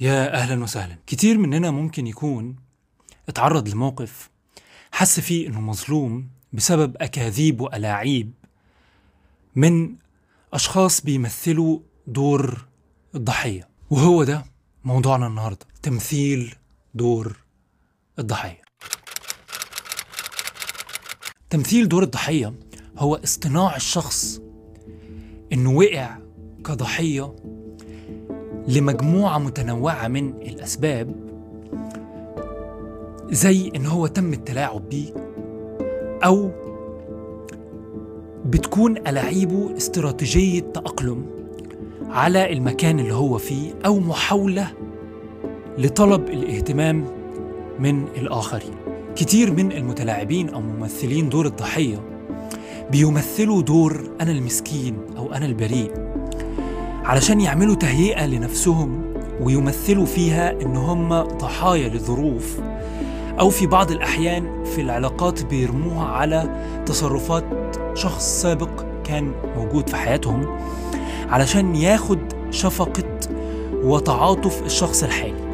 يا أهلا وسهلا. كتير مننا ممكن يكون اتعرض لموقف حس فيه إنه مظلوم بسبب أكاذيب وألاعيب من أشخاص بيمثلوا دور الضحية. وهو ده موضوعنا النهاردة تمثيل دور الضحية. تمثيل دور الضحية هو اصطناع الشخص إنه وقع كضحية لمجموعة متنوعة من الأسباب زي إن هو تم التلاعب بيه أو بتكون ألاعيبه استراتيجية تأقلم على المكان اللي هو فيه أو محاولة لطلب الاهتمام من الآخرين. كتير من المتلاعبين أو ممثلين دور الضحية بيمثلوا دور أنا المسكين أو أنا البريء. علشان يعملوا تهيئة لنفسهم ويمثلوا فيها إن هم ضحايا لظروف أو في بعض الأحيان في العلاقات بيرموها على تصرفات شخص سابق كان موجود في حياتهم علشان ياخد شفقة وتعاطف الشخص الحالي.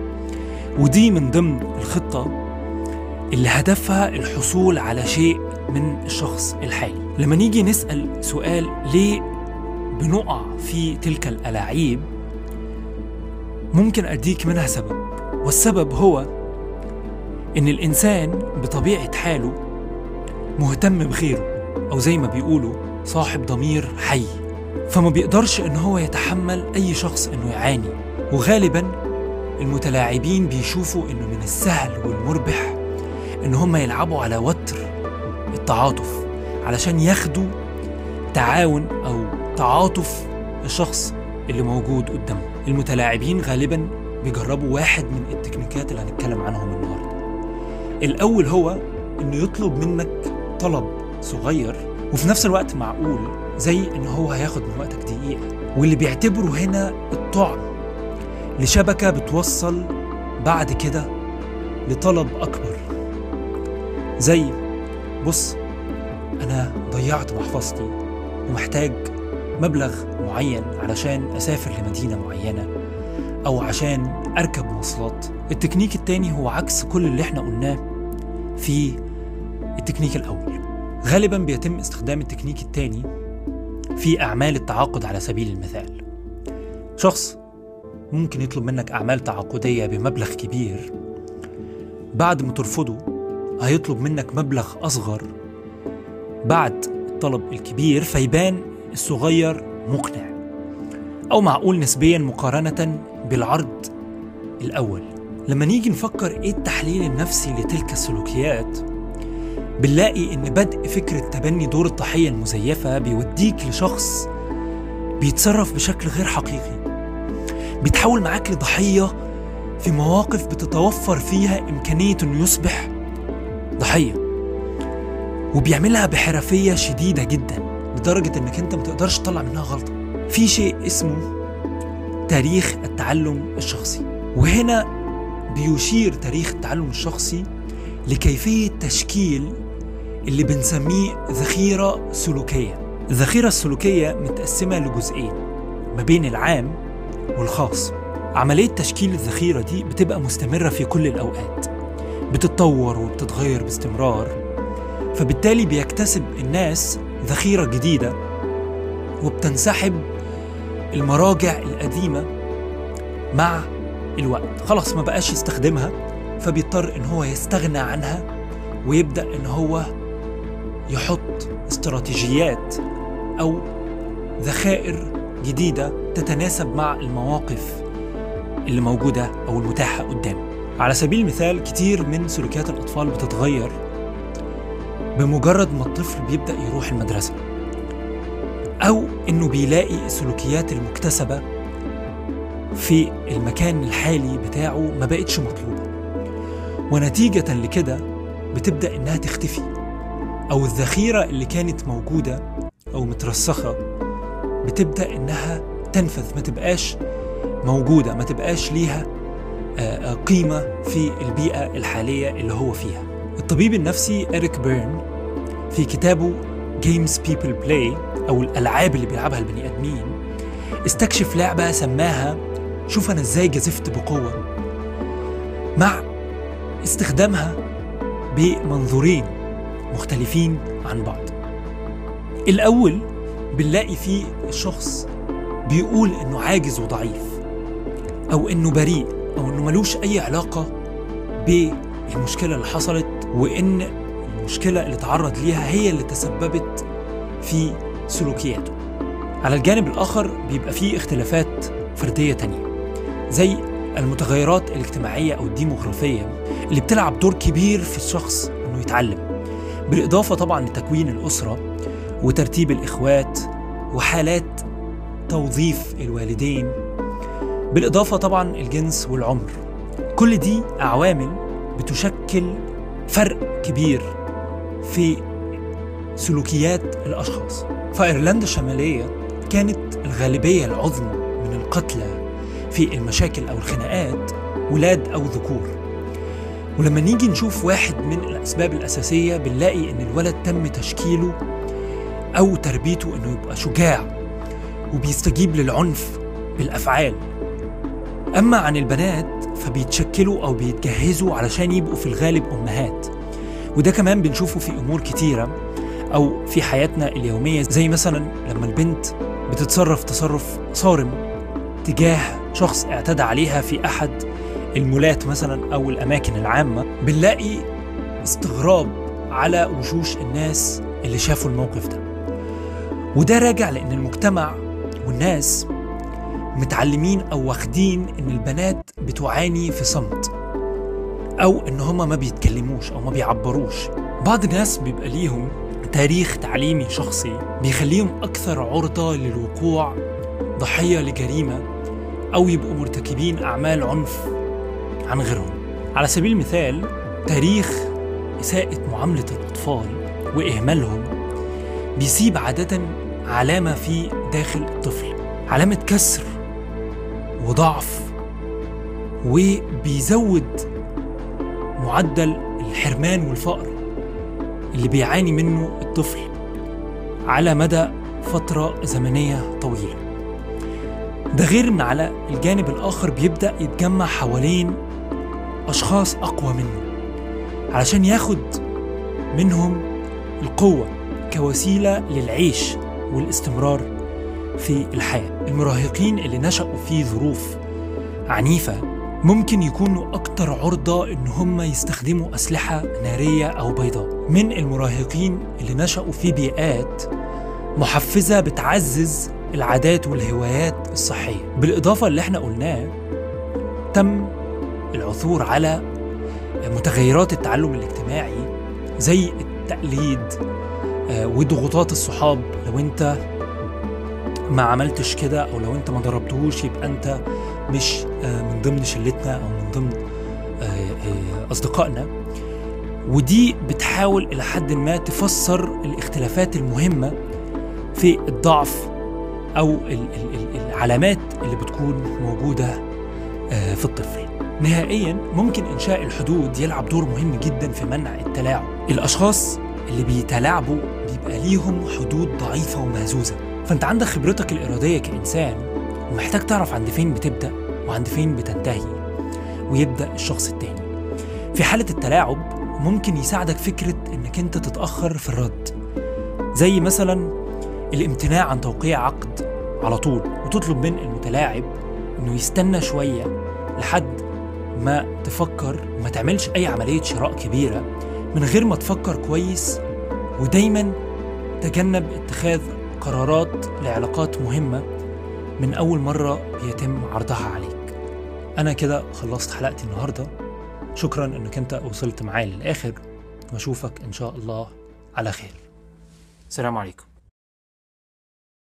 ودي من ضمن الخطة اللي هدفها الحصول على شيء من الشخص الحالي. لما نيجي نسأل سؤال ليه بنقع في تلك الألاعيب ممكن أديك منها سبب والسبب هو إن الإنسان بطبيعة حاله مهتم بغيره أو زي ما بيقولوا صاحب ضمير حي فما بيقدرش إن هو يتحمل أي شخص إنه يعاني. وغالبا المتلاعبين بيشوفوا إنه من السهل والمربح إن هم يلعبوا على وتر التعاطف علشان ياخدوا تعاون أو تعاطف الشخص اللي موجود قدامهم المتلاعبين غالبا بيجربوا واحد من التكنيكات اللي هنتكلم عنهم النهارده. الأول هو إنه يطلب منك طلب صغير وفي نفس الوقت معقول زي إن هو هياخد من وقتك دقيقة. واللي بيعتبره هنا الطعم لشبكة بتوصل بعد كده لطلب أكبر. زي بص أنا ضيعت محفظتي ومحتاج مبلغ معين علشان أسافر لمدينة معينة أو عشان أركب مواصلات. التكنيك التاني هو عكس كل اللي إحنا قلناه في التكنيك الأول. غالبا بيتم استخدام التكنيك التاني في أعمال التعاقد على سبيل المثال. شخص ممكن يطلب منك أعمال تعاقدية بمبلغ كبير. بعد ما ترفضه هيطلب منك مبلغ أصغر بعد الطلب الكبير فيبان الصغير مقنع أو معقول نسبيا مقارنة بالعرض الأول. لما نيجي نفكر إيه التحليل النفسي لتلك السلوكيات بنلاقي إن بدء فكرة تبني دور الضحية المزيفة بيوديك لشخص بيتصرف بشكل غير حقيقي بيتحول معاك لضحية في مواقف بتتوفر فيها إمكانية إنه يصبح ضحية وبيعملها بحرفية شديدة جدا. لدرجة إنك أنت متقدرش تطلع منها غلطة. في شيء اسمه تاريخ التعلم الشخصي. وهنا بيشير تاريخ التعلم الشخصي لكيفية تشكيل اللي بنسميه ذخيرة سلوكية. الذخيرة السلوكية متقسمة لجزئين ما بين العام والخاص. عملية تشكيل الذخيرة دي بتبقى مستمرة في كل الأوقات. بتتطور وبتتغير باستمرار فبالتالي بيكتسب الناس ذخيرة جديدة وبتنسحب المراجع القديمة مع الوقت. خلاص ما بقاش يستخدمها فبيضطر إن هو يستغنى عنها ويبدأ إن هو يحط استراتيجيات أو ذخائر جديدة تتناسب مع المواقف اللي موجودة أو المتاحة قدامه على سبيل المثال كتير من سلوكيات الأطفال بتتغير بمجرد ما الطفل بيبدأ يروح المدرسة أو إنه بيلاقي السلوكيات المكتسبة في المكان الحالي بتاعه ما بقتش مطلوبة. ونتيجة لكده بتبدأ إنها تختفي أو الذخيرة اللي كانت موجودة أو مترسخة بتبدأ إنها تنفذ ما تبقاش موجودة ما تبقاش ليها آه، آه، قيمة في البيئة الحالية اللي هو فيها. الطبيب النفسي إريك بيرن في كتابه Games People Play أو الألعاب اللي بيلعبها البني آدمين استكشف لعبة سماها شوف أنا إزاي جازفت بقوة مع استخدامها بمنظورين مختلفين عن بعض. الأول بنلاقي فيه الشخص بيقول إنه عاجز وضعيف أو إنه بريء أو إنه ملوش أي علاقة بالمشكلة اللي حصلت وإن المشكلة اللي تعرض ليها هي اللي تسببت في سلوكياته. على الجانب الآخر بيبقى فيه اختلافات فردية تانية زي المتغيرات الاجتماعية أو الديموغرافية اللي بتلعب دور كبير في الشخص إنه يتعلم. بالإضافة طبعا لتكوين الأسرة وترتيب الإخوات وحالات توظيف الوالدين بالإضافة طبعا الجنس والعمر. كل دي عوامل بتشكل فرق كبير في سلوكيات الأشخاص. فإيرلندا الشمالية كانت الغالبية العظمى من القتلى في المشاكل أو الخناقات ولاد أو ذكور. ولما نيجي نشوف واحد من الأسباب الأساسية بنلاقي إن الولد تم تشكيله أو تربيته إنه يبقى شجاع وبيستجيب للعنف بالأفعال. أما عن البنات فبيتشكلوا أو بيتجهزوا علشان يبقوا في الغالب أمهات. وده كمان بنشوفه في أمور كتيرة أو في حياتنا اليومية زي مثلا لما البنت بتتصرف تصرف صارم تجاه شخص اعتدى عليها في أحد المولات مثلا أو الأماكن العامة بنلاقي استغراب على وشوش الناس اللي شافوا الموقف ده. وده راجع لأن المجتمع والناس متعلمين أو واخدين إن البنات بتعاني في صمت أو إن هما ما بيتكلموش أو ما بيعبروش. بعض الناس بيبقى ليهم تاريخ تعليمي شخصي بيخليهم أكثر عرضة للوقوع ضحية لجريمة أو يبقوا مرتكبين أعمال عنف عن غيرهم. على سبيل المثال تاريخ إساءة معاملة الأطفال وإهمالهم بيسيب عادة علامة في داخل الطفل علامة كسر وضعف وبيزود معدل الحرمان والفقر اللي بيعاني منه الطفل على مدى فترة زمنية طويلة. ده غير إن على الجانب الآخر بيبدأ يتجمع حوالين أشخاص أقوى منه علشان ياخد منهم القوة كوسيلة للعيش والاستمرار في الحياة. المراهقين اللي نشأوا في ظروف عنيفة ممكن يكونوا أكتر عرضة إن هم يستخدموا أسلحة نارية أو بيضاء. من المراهقين اللي نشأوا في بيئات محفزة بتعزز العادات والهوايات الصحية. بالإضافة اللي إحنا قلناه تم العثور على متغيرات التعلم الاجتماعي زي التقليد آه، وضغوطات الصحاب لو أنت ما عملتش كده أو لو أنت ما ضربتهوش يبقى أنت مش آه، من ضمن شلتنا أو من ضمن آه، أصدقائنا. ودي بتحاول إلى حد ما تفسر الاختلافات المهمة في الضعف أو العلامات اللي بتكون موجودة في الطفل. نهائيا ممكن إنشاء الحدود يلعب دور مهم جدا في منع التلاعب. الأشخاص اللي بيتلاعبوا بيبقى ليهم حدود ضعيفة ومهزوزة. فانت عندك خبرتك الإرادية كإنسان ومحتاج تعرف عند فين بتبدأ وعند فين بتنتهي ويبدأ الشخص التاني. في حالة التلاعب ممكن يساعدك فكرة إنك أنت تتأخر في الرد زي مثلا الامتناع عن توقيع عقد على طول وتطلب من المتلاعب إنه يستنى شوية لحد ما تفكر وما تعملش أي عملية شراء كبيرة من غير ما تفكر كويس ودايما تجنب اتخاذ قرارات لعلاقات مهمة من أول مرة بيتم عرضها عليك. أنا كده خلصت حلقتي النهارده. شكرا إنك أنت وصلت معايا للآخر. واشوفك إن شاء الله على خير. السلام عليكم.